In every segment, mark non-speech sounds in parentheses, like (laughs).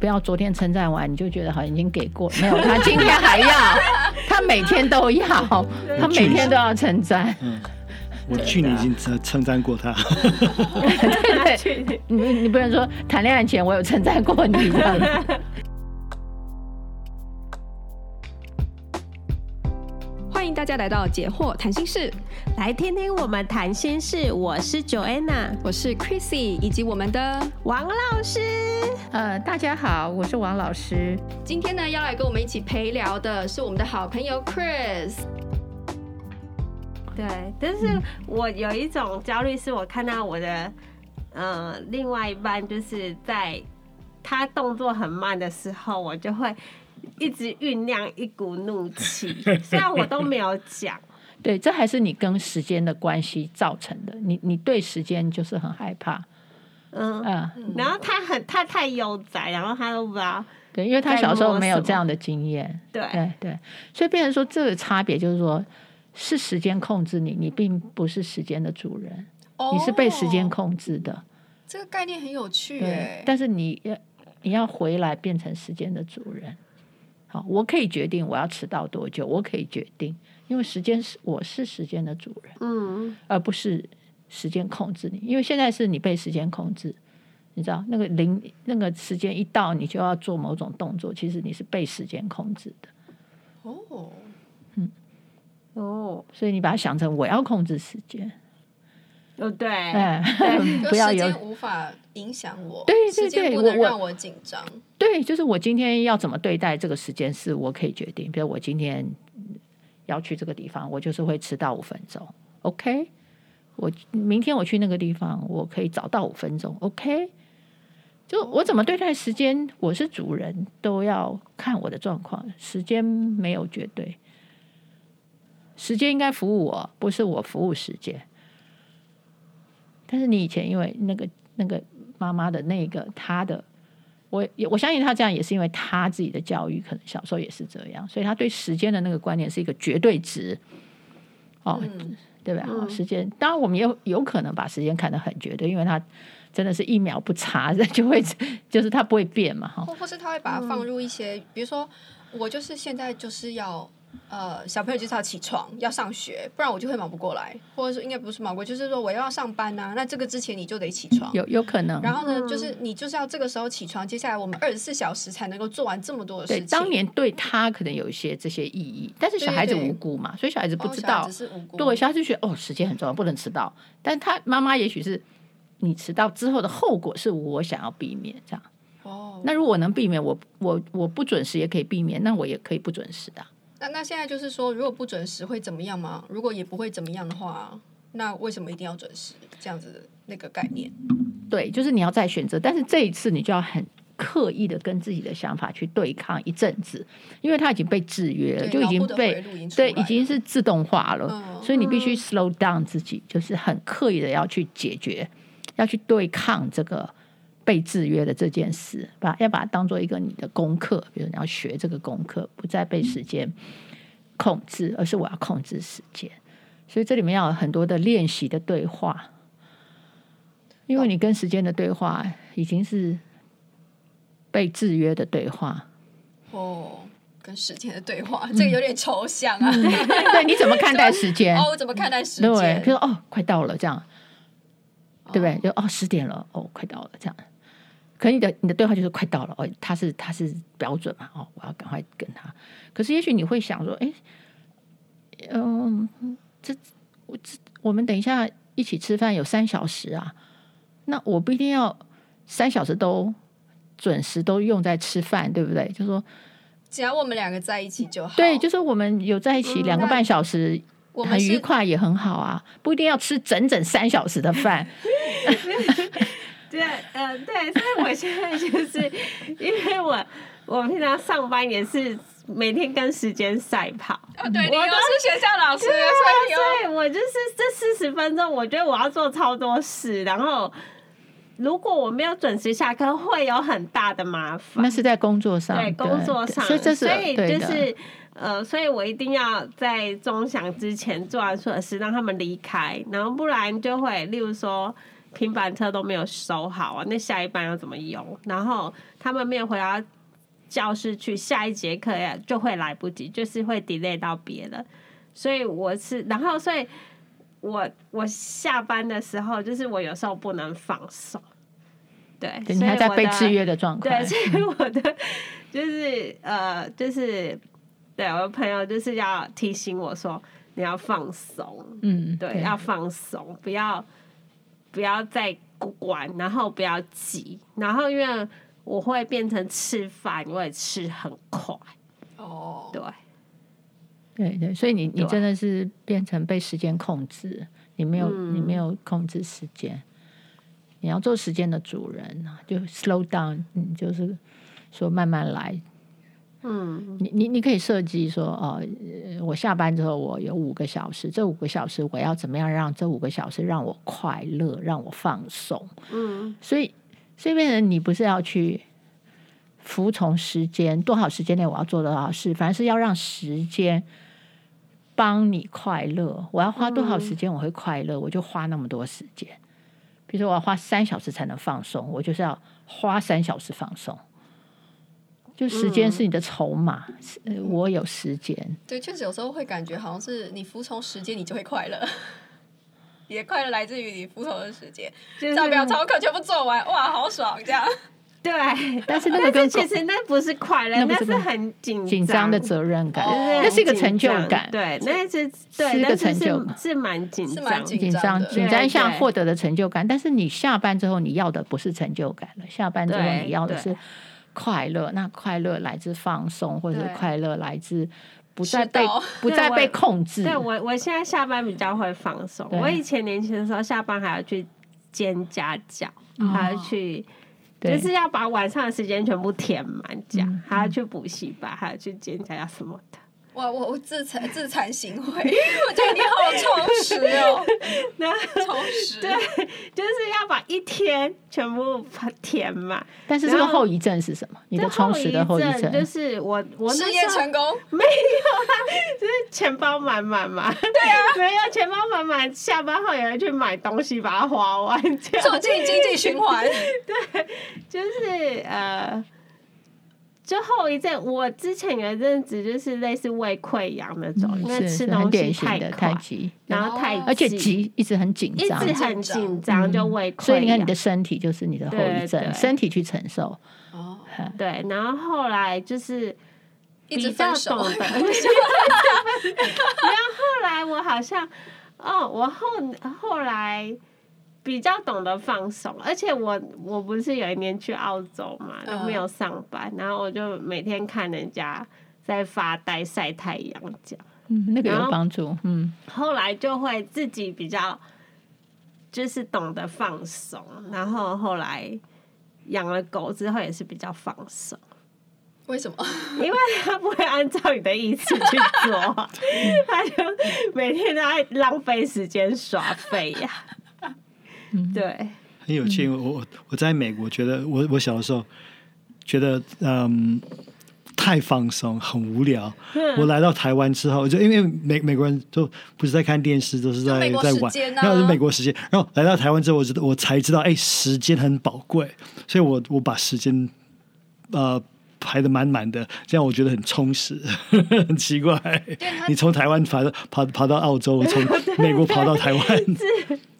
不要昨天称赞完你就觉得好像已经给过，没有，他今天还要，他每天都要，他每天都要称赞。嗯，我去年已经称称赞过他。(laughs) 对对，你你不能说谈恋爱前我有称赞过你这样子。(laughs) 欢迎大家来到解惑谈心室，来听听我们谈心事。我是 Joanna，我是 Chrissy，以及我们的王老师。呃，大家好，我是王老师。今天呢，要来跟我们一起陪聊的是我们的好朋友 Chris。对，但是我有一种焦虑，是我看到我的呃另外一半，就是在他动作很慢的时候，我就会。一直酝酿一股怒气，(laughs) 虽然我都没有讲。对，这还是你跟时间的关系造成的。你你对时间就是很害怕，嗯嗯。然后他很他太悠哉，然后他都不知道。对，因为他小时候没有这样的经验。对对对，所以变成说这个差别就是说，是时间控制你，你并不是时间的主人，哦、你是被时间控制的。这个概念很有趣，对。但是你要你要回来变成时间的主人。好，我可以决定我要迟到多久，我可以决定，因为时间是我是时间的主人，嗯，而不是时间控制你。因为现在是你被时间控制，你知道那个零那个时间一到，你就要做某种动作，其实你是被时间控制的。哦，嗯，哦，所以你把它想成我要控制时间。哦，对，哎，(laughs) 不要有无法影响我，对对对，不能让我紧张。对，就是我今天要怎么对待这个时间，是我可以决定。比如我今天要去这个地方，我就是会迟到五分钟，OK。我明天我去那个地方，我可以早到五分钟，OK。就我怎么对待时间，我是主人，都要看我的状况。时间没有绝对，时间应该服务我，不是我服务时间。但是你以前因为那个那个妈妈的那个他的，我我相信他这样也是因为他自己的教育可能小时候也是这样，所以他对时间的那个观念是一个绝对值，哦，对吧？嗯、时间当然我们也有，有可能把时间看得很绝对，因为它真的是一秒不差 (laughs) 就会就是它不会变嘛，哈，或或是他会把它放入一些，嗯、比如说我就是现在就是要。呃，小朋友就是要起床，要上学，不然我就会忙不过来，或者说应该不是忙不过，就是说我要上班呐、啊，那这个之前你就得起床，有有可能。然后呢，就是你就是要这个时候起床，接下来我们二十四小时才能够做完这么多的事情。对，当年对他可能有一些这些意义，但是小孩子无辜嘛，对对对，所以小孩子不知道，哦、是无辜。对，小孩子觉得哦，时间很重要，不能迟到。但他妈妈也许是你迟到之后的后果是我想要避免这样。哦，那如果能避免，我我我不准时也可以避免，那我也可以不准时的。那那现在就是说，如果不准时会怎么样吗？如果也不会怎么样的话，那为什么一定要准时？这样子的那个概念？对，就是你要再选择，但是这一次你就要很刻意的跟自己的想法去对抗一阵子，因为他已经被制约了，就已经被对已经是自动化了，嗯、所以你必须 slow down 自己，就是很刻意的要去解决，要去对抗这个。被制约的这件事，把要把它当做一个你的功课，比如你要学这个功课，不再被时间控制，而是我要控制时间。所以这里面要有很多的练习的对话，因为你跟时间的对话已经是被制约的对话。哦，跟时间的对话，这个有点抽象啊。嗯、对，你怎么看待时间？(laughs) 哦，我怎么看待时间？对，比如说哦，快到了这样，对不对？就哦，十点了，哦，快到了这样。可你的你的对话就是快到了哦，他是他是标准嘛哦，我要赶快跟他。可是也许你会想说，哎，嗯，这我这我们等一下一起吃饭有三小时啊，那我不一定要三小时都准时都用在吃饭，对不对？就是说只要我们两个在一起就好。对，就是我们有在一起两个半小时，很愉快也很好啊，不一定要吃整整三小时的饭。对，嗯、呃，对，所以我现在就是，因为我我平常上班也是每天跟时间赛跑。哦，对，我都是学校老师，所以，所以我就是这四十分钟，我觉得我要做超多事，然后如果我没有准时下课，会有很大的麻烦。那是在工作上，对，工作上，所以这是所以就是呃，所以我一定要在钟响之前做完所有事，让他们离开，然后不然就会，例如说。平板车都没有收好啊，那下一班要怎么用？然后他们没有回到教室去，下一节课呀就会来不及，就是会 delay 到别人。所以我是，然后所以我我下班的时候，就是我有时候不能放手。对，你还在被制约的状况。对，所以我的就是呃，就是对我的朋友就是要提醒我说，你要放松，嗯，对，对要放松，不要不要再管，然后不要急，然后因为我会变成吃饭，我也吃很快，哦，对，对对，所以你你真的是变成被时间控制，你没有、嗯。你没有控制时间，你要做时间的主人啊，就 slow down，你就是说慢慢来。嗯。你你你可以设计说，哦，呃我下班之后我有五个小时，这五个小时我要怎么样让这五个小时让我快乐，让我放松。嗯所以，所以变成你不是要去服从时间，多少时间内我要做多少事，反而是要让时间帮你快乐。我要花多少时间我会快乐，我就花那么多时间。比如说我要花三小时才能放松，我就是要花三小时放松。就时间是你的筹码，我有时间。对，确实有时候会感觉好像是你服从时间，你就会快乐。(laughs) 你的快乐来自于你服从的时间，就是照表操课全部做完，哇，好爽！这样，(laughs) 对，(laughs) 但是那个跟其实那不是快乐，那不是那是很紧紧张的责任感，哦那是一个成就感。对，那是对，是一个成就感是是蛮紧张，紧紧张，的紧张像对获得的成就感，但是你下班之后，你要的不是成就感了。下班之后，你要的是快乐。那快乐来自放松，或者是快乐来自不再被 (laughs) 不再被控制。对我，我现在下班比较会放松。我以前年轻的时候，下班还要去兼家教，还要去，就是要把晚上的时间全部填满，这样嗯还要去补习班，还要去兼家教什么的。哇，我我自惭自惭形秽，(laughs) 我觉得你好 (laughs) 充实哦，(laughs) 然后充实。对，就是要把一天全部填满。但是这个然后后遗症是什么？你的充实的后遗症就是我我事业成功，没有啊，就是钱包满满嘛。对啊，没有钱包满满，下班后也要去买东西把它花完，这样促进经济循环。对就是呃，就后遗症。我之前有一阵子就是类似胃溃疡那种，因为吃东西太典型的太，急，然后太哦而且急一直很紧张一直。很紧张，就胃溃疡。所以你看，你的身体就是你的后遗对症，对身体去承受。哦，对，然后后来就是比较懂得，(laughs) 然后后来我好像，哦，我后后来比较懂得放松，而且我我不是有一年去澳洲嘛，都没有上班，然后我就每天看人家在发呆晒太阳这样，嗯，那个有帮助。嗯，后来就会自己比较就是懂得放松，然后后来养了狗之后也是比较放松。为什么？因为他不会按照你的意思去做，他就每天都在浪费时间耍废呀。对，很有趣。我我我在美国，觉得我我小的时候觉得嗯太放松，很无聊。我来到台湾之后，就因为美美国人都不是在看电视，都是在就美国在玩，时间啊然后是美国时间。然后来到台湾之后，我知道我才知道，哎，时间很宝贵，所以我我把时间呃。排的满满的，这样我觉得很充实，(laughs) 很奇怪。你从台湾跑到跑跑到澳洲，(laughs) 从美国跑到台湾，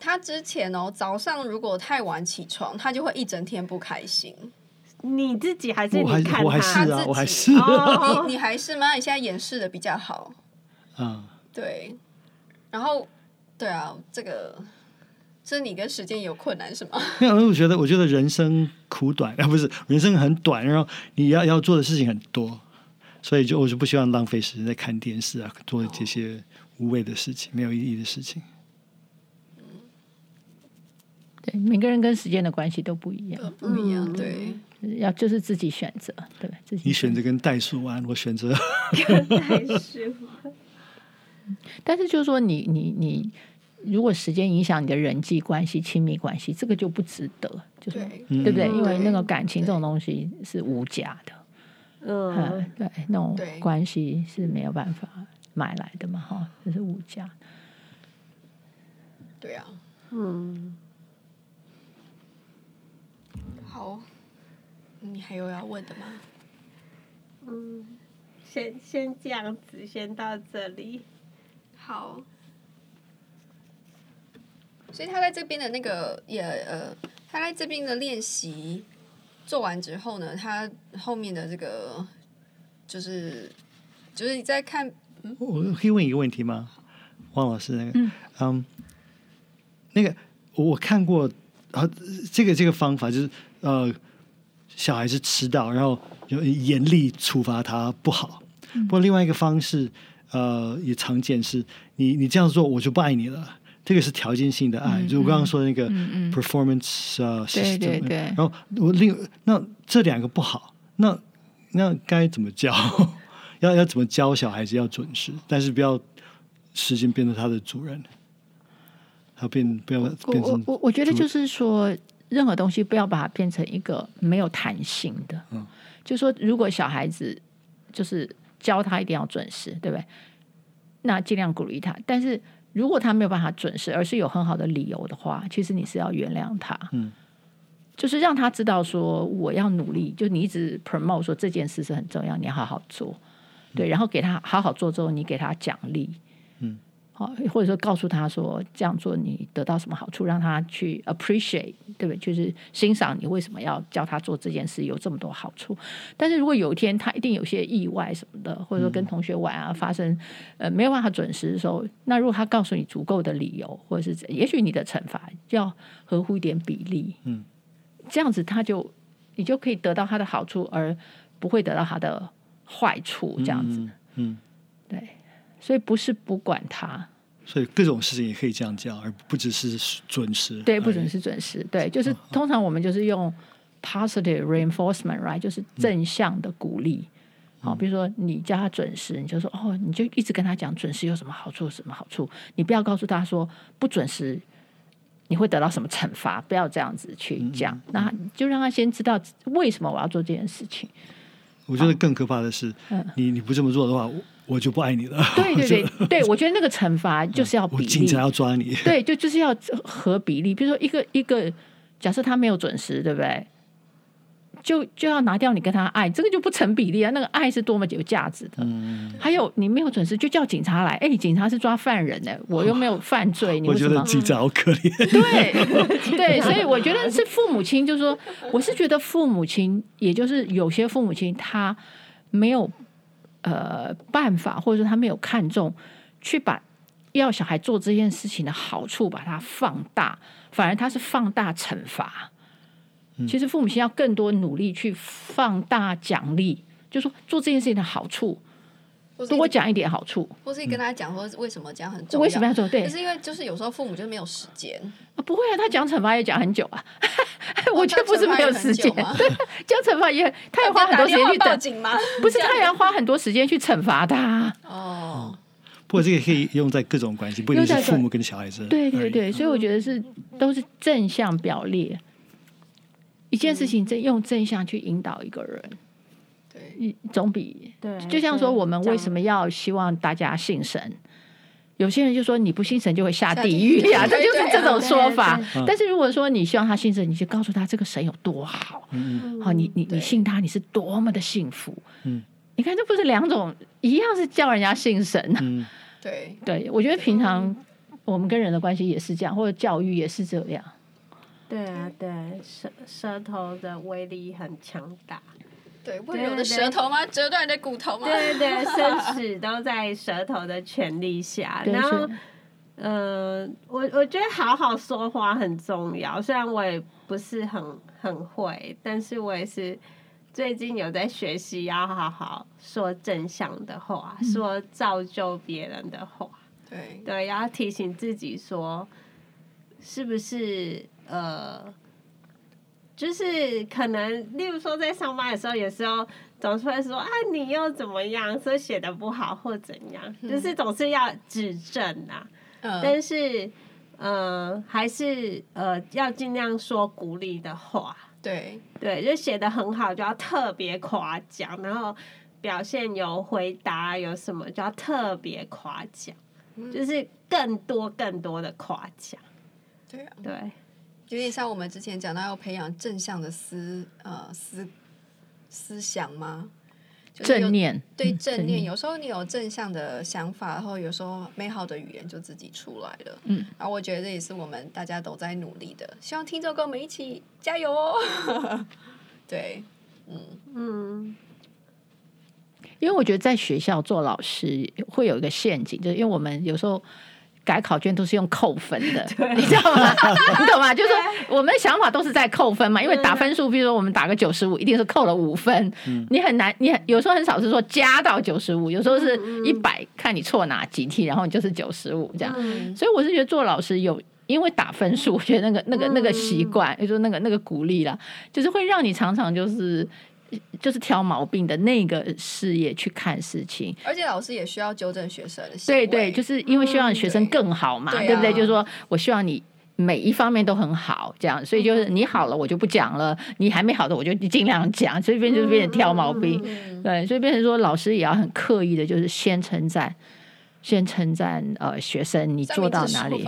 他之前哦，早上如果太晚起床，他就会一整天不开心。你自己还是我还你看我还他是啊，他自己我还是哦你你还是吗？你现在演示的比较好，啊。对。然后，对啊，这个，这你跟时间有困难是吗？(laughs) 没有，我觉得我觉得人生苦短啊，不是人生很短，然后你要要做的事情很多，所以就我就不希望浪费时间在看电视啊，做这些无谓的事情，没有意义的事情。对，每个人跟时间的关系都不一样，不一样，对。要就是自己选择，对，自己你选择跟袋鼠玩，我选择还是 (laughs) 但是就是说你，你你你，如果时间影响你的人际关系、亲密关系，这个就不值得，就是对不对？嗯因为那个感情对这种东西是无价的，嗯嗯，对，那种对关系是没有办法买来的嘛，哈，这是无价。对啊，嗯，好，你还有要问的吗？嗯，先先这样子，先到这里。好。所以他在这边的那个也呃，他在这边的练习做完之后呢，他后面的这个就是就是你在看，嗯，我可以问一个问题吗？汪老师，那个，嗯，um, 那个我看过啊，这个这个方法就是呃，小孩子迟到，然后有严厉处罚他不好。嗯、不过另外一个方式呃，也常见是你你这样做，我就不爱你了。这个是条件性的爱，嗯、就我刚刚说的那个 performance uh, system。对对对。然后我另那这两个不好，那那该怎么教？(laughs) 要要怎么教小孩子要准时，但是不要时间变成他的主人，他变不要变成。我我我觉得就是说，任何东西不要把它变成一个没有弹性的。嗯。就说如果小孩子就是教他一定要准时，对不对？那尽量鼓励他，但是。如果他没有办法准时，而是有很好的理由的话，其实你是要原谅他，嗯，就是让他知道说我要努力，就你一直 promote 说这件事是很重要，你要好好做，对，然后给他好好做之后，你给他奖励，嗯。或者说告诉他说这样做你得到什么好处，让他去 appreciate，对不对？就是欣赏你为什么要教他做这件事，有这么多好处。但是如果有一天他一定有些意外什么的，或者说跟同学玩啊发生呃没有办法准时的时候，那如果他告诉你足够的理由，或者是也许你的惩罚要合乎一点比例，嗯，这样子他就你就可以得到他的好处，而不会得到他的坏处，这样子，嗯，嗯，对。所以不是不管他，所以各种事情也可以这样讲，而不只是准时。对，不准时准时。对，就是通常我们就是用 positive reinforcement，right，就是正向的鼓励。好，比如说你叫他准时，你就说哦，你就一直跟他讲准时有什么好处，什么好处。你不要告诉他说不准时你会得到什么惩罚，不要这样子去讲。那就让他先知道为什么我要做这件事情。我觉得更可怕的是，你你不这么做的话。我就不爱你了。对对对对，我觉得那个惩罚就是要比例，警察要抓你。对，就就是要合比例。比如说一个一个，假设他没有准时，对不对？就就要拿掉你跟他爱，这个就不成比例啊。那个爱是多么有价值的。嗯。还有你没有准时，就叫警察来。哎，警察是抓犯人的，我又没有犯罪？(laughs) 我觉得警察好可怜。(laughs) 对 (laughs) 对，所以我觉得是父母亲，就是说，我是觉得父母亲，也就是有些父母亲他没有。呃，办法或者说他没有看重，去把要小孩做这件事情的好处把它放大，反而他是放大惩罚。嗯、其实父母亲要更多努力去放大奖励，就是说做这件事情的好处。多讲一点好处，或是跟他讲说为什么这样很重要？为什么要做？对，就是因为就是有时候父母就没有时间啊，不会啊，他讲惩罚也讲很久啊，(laughs) 我却不是没有时间，讲惩罚也他也花很多时间去报警吗？不是，他也要花很多时间去惩罚他。哦，不过这个可以用在各种关系，不一定是父母跟小孩子。对对对，所以我觉得是都是正向表列，一件事情正用正向去引导一个人。对，总比对，就像说我们为什么要希望大家信神？有些人就说你不信神就会下地狱呀，(laughs) 这就是这种说法。但是如果说你希望他信神，你就告诉他这个神有多好，好，你你你信他，你是多么的幸福。嗯，你看这不是两种一样是叫人家信神。嗯，对 (laughs) 对，我觉得平常我们跟人的关系也是这样，或者教育也是这样。对啊，对，舌舌头的威力很强大。对，温柔的舌头吗？折断你的骨头吗？对对对，生死都在舌头的权力下。然后，呃，我我觉得好好说话很重要。虽然我也不是很很会，但是我也是最近有在学习要好好说正向的话，嗯、说造就别人的话。对对，要提醒自己说，是不是呃。就是可能，例如说在上班的时候，有时候总是会说啊，你又怎么样，说写的不好或怎样，就是总是要指正啊。嗯、但是，呃，还是呃要尽量说鼓励的话。对对，就写的很好，就要特别夸奖，然后表现有回答有什么，就要特别夸奖，就是更多更多的夸奖。对啊，对。有点像我们之前讲到要培养正向的思呃思思想吗？就是、正念对正念，正念有时候你有正向的想法，然后有时候美好的语言就自己出来了。嗯，然后我觉得这也是我们大家都在努力的，希望听众跟我们一起加油哦。(laughs) 对，嗯嗯，因为我觉得在学校做老师会有一个陷阱，就是因为我们有时候。改考卷都是用扣分的，(laughs) 你知道吗？(laughs) 你懂吗？就是说我们的想法都是在扣分嘛，因为打分数，比如说我们打个九十五，一定是扣了五分。嗯、你很难，你很有时候很少是说加到九十五，有时候是一百，看你错哪几题，然后你就是九十五这样。嗯、所以我是觉得做老师有，因为打分数，我觉得那个那个那个习惯，就是那个那个鼓励啦，就是会让你常常就是。就是挑毛病的那个视野去看事情，而且老师也需要纠正学生的。对对，就是因为希望学生更好嘛，嗯、对，对不对？就是说我希望你每一方面都很好，这样，所以就是你好了我就不讲了，你还没好的我就尽量讲，所以变就变成挑毛病。嗯、对，所以变成说老师也要很刻意的，就是先称赞，先称赞呃学生你做到哪里，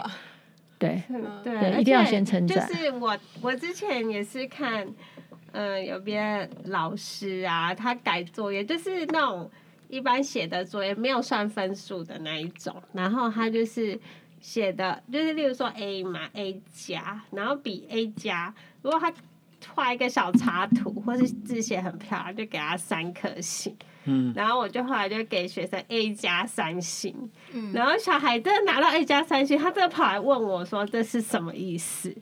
对对，对，一定要先称赞。就是我我之前也是看。嗯，有别老师啊，他改作业就是那种一般写的作业，没有算分数的那一种。然后他就是写的，就是例如说 A 嘛，A 加，然后比 A 加。如果他画一个小插图，或是字写很漂亮，就给他三颗星。嗯。然后我就后来就给学生 A 加三星。嗯。然后小孩真的拿到 A 加三星，他真的跑来问我说：“这是什么意思？”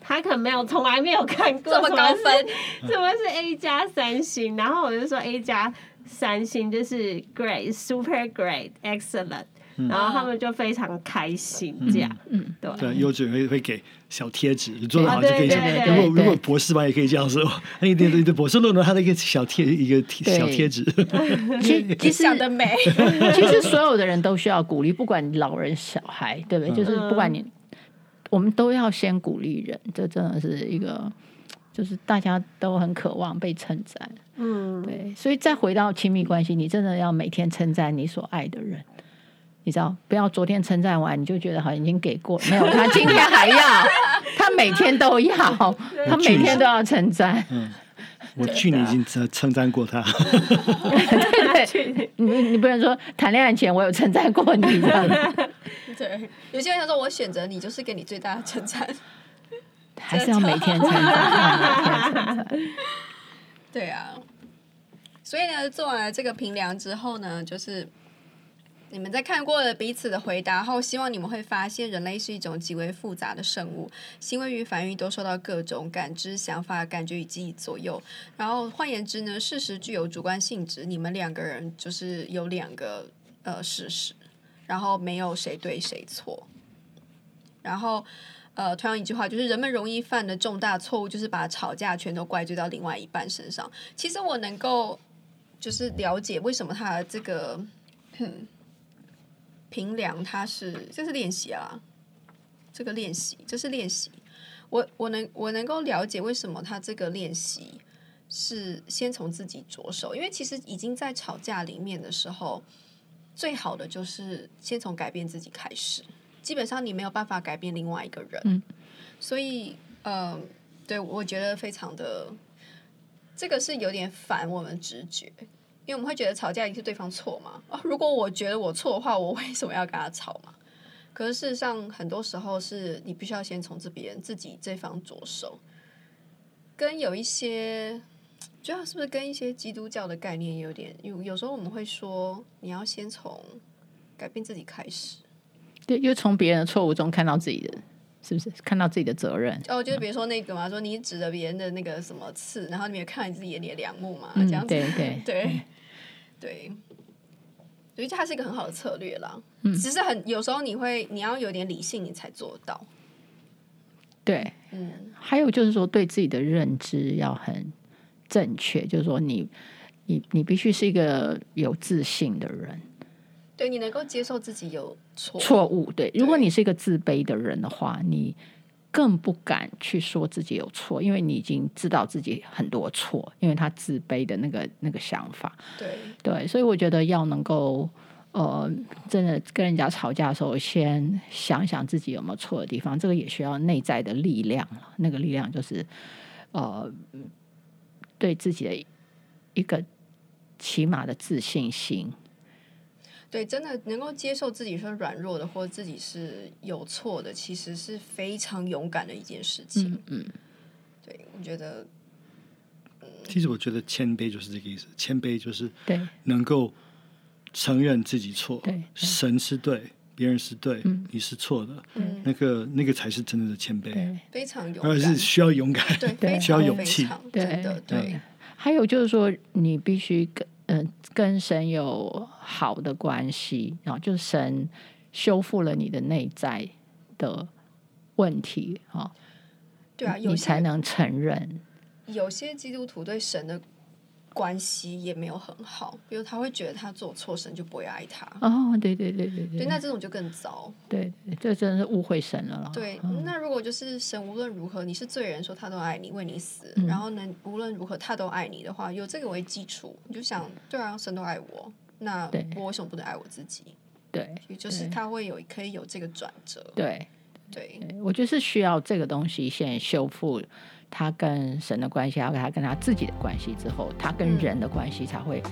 他可能没有，从来没有看过这么高分，(laughs) 怎么是 A 加三星？然后我就说 A 加三星就是 Great、Super Great、Excellent，然后他们就非常开心这样。嗯，对。对，幼稚园会会给小贴纸，你做的好就可以这样。如果如果博士班也可以这样说，那一点对对，博士论文他的一个小贴一个小贴纸。(laughs) 其实其实想得美，(laughs) 其实所有的人都需要鼓励，不管老人小孩，对不对？就是不管你。我们都要先鼓励人，这真的是一个，就是大家都很渴望被称赞。嗯，对，所以再回到亲密关系，你真的要每天称赞你所爱的人，你知道，不要昨天称赞完你就觉得好像已经给过，没有，他今天还要，他每天都要，他每天都要称赞。嗯，我去年已经称称赞过他。(laughs) 对对，你你不能说谈恋爱前我有称赞过你这样。(laughs) 对，有些人想说，我选择你就是给你最大的称赞，还是要每天称赞。对啊，所以呢，做完了这个评量之后呢，就是你们在看过了彼此的回答后，希望你们会发现，人类是一种极为复杂的生物，行为与反应都受到各种感知、想法、感觉与记忆左右。然后换言之呢，事实具有主观性质，你们两个人就是有两个呃事实。然后没有谁对谁错，然后呃，同样一句话就是人们容易犯的重大错误，就是把吵架全都怪罪到另外一半身上。其实我能够就是了解为什么他这个平凉，他是这是练习啊，这个练习这是练习。我我能我能够了解为什么他这个练习是先从自己着手，因为其实已经在吵架里面的时候。最好的就是先从改变自己开始，基本上你没有办法改变另外一个人，嗯、所以，嗯、呃，对，我觉得非常的，这个是有点反我们直觉，因为我们会觉得吵架一定是对方错嘛，哦，如果我觉得我错的话，我为什么要跟他吵嘛？可是事实上，很多时候是你必须要先从这边自己这方着手，跟有一些。主要是不是跟一些基督教的概念有点有？有时候我们会说，你要先从改变自己开始。对，又从别人的错误中看到自己的，是不是看到自己的责任？哦，就是比如说那个嘛，说你指着别人的那个什么刺，然后你没有看你自己眼里的梁木嘛？嗯、这样子，对对对对，(laughs) 所以它是一个很好的策略啦。嗯，只是很有时候你会你要有点理性，你才做到。对，嗯，还有就是说对自己的认知要很。正确，就是说你，你你必须是一个有自信的人，对，你能够接受自己有错错误。对，如果你是一个自卑的人的话，你更不敢去说自己有错，因为你已经知道自己很多错，因为他自卑的那个那个想法。对对，所以我觉得要能够呃，真的跟人家吵架的时候，先想想自己有没有错的地方，这个也需要内在的力量。那个力量就是呃，对自己的一个起码的自信心。对，真的能够接受自己是软弱的，或者自己是有错的，其实是非常勇敢的一件事情。嗯，嗯对，我觉得，嗯，其实我觉得谦卑就是这个意思，谦卑就是对能够承认自己错，对，神是对，别人是对，嗯，你是错的，嗯，那个那个才是真正的谦卑，非常勇敢，而是需要勇敢，对，需要勇气，对的，对，对，对。还有就是说，你必须跟。嗯，跟神有好的关系，然后就是神修复了你的内在的问题，哈，对啊，你才能承认。有些基督徒对神的。关系也没有很好，比如他会觉得他做错，神就不会爱他。哦，对对对对对，那这种就更糟。对，这真的是误会神了。对，嗯、那如果就是神无论如何你是罪人，说他都爱你，为你死，嗯、然后呢，无论如何他都爱你的话，有这个为基础，你就想，对啊，神都爱我，那我为什么不能爱我自己？对，就是他会有可以有这个转折。对对，对，我就是需要这个东西先修复。他跟神的关系，还有他跟他自己的关系之后，他跟人的关系才会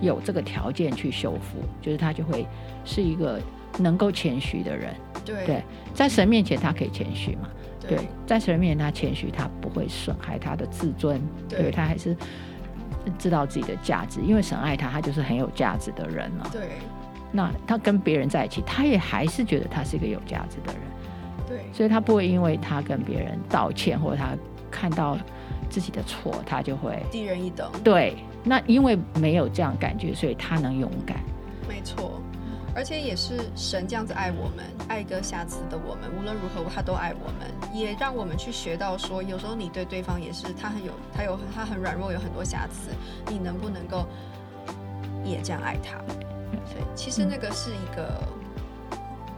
有这个条件去修复，嗯、就是他就会是一个能够谦虚的人。对，对，在神面前他可以谦虚嘛？对，对，在神面前他谦虚，他不会损害他的自尊，对，对他还是知道自己的价值，因为神爱他，他就是很有价值的人了。对，那他跟别人在一起，他也还是觉得他是一个有价值的人。对，所以他不会因为他跟别人道歉或者他。看到自己的错，他就会低人一等。对，那因为没有这样感觉，所以他能勇敢。没错，而且也是神这样子爱我们，爱一个瑕疵的我们，无论如何他都爱我们，也让我们去学到说，有时候你对对方也是，他很有，他有他很软弱，有很多瑕疵，你能不能够也这样爱他？所以其实那个是一个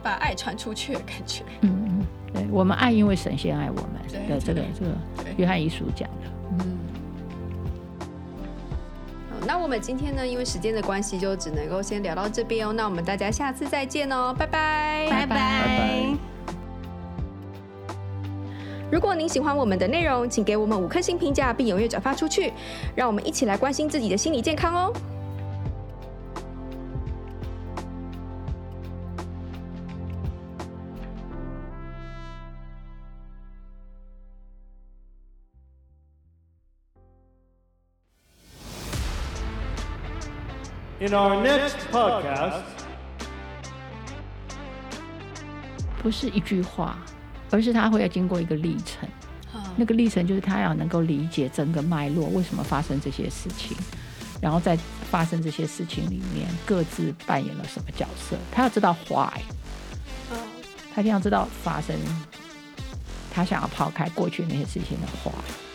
把爱传出去的感觉。嗯嗯。对，我们爱，因为神先爱我们。对，对，这个这个，约翰一书讲的。嗯。好，那我们今天呢，因为时间的关系，就只能够先聊到这边哦。那我们大家下次再见哦，拜拜，拜拜。如果您喜欢我们的内容，请给我们五颗星评价，并踊跃转发出去，让我们一起来关心自己的心理健康哦。In our next podcast，不是一句话，而是他会要经过一个历程。那个历程就是他要能够理解整个脉络，为什么发生这些事情，然后在发生这些事情里面各自扮演了什么角色。他要知道 why，他一定要知道发生，他想要抛开过去那些事情的 why。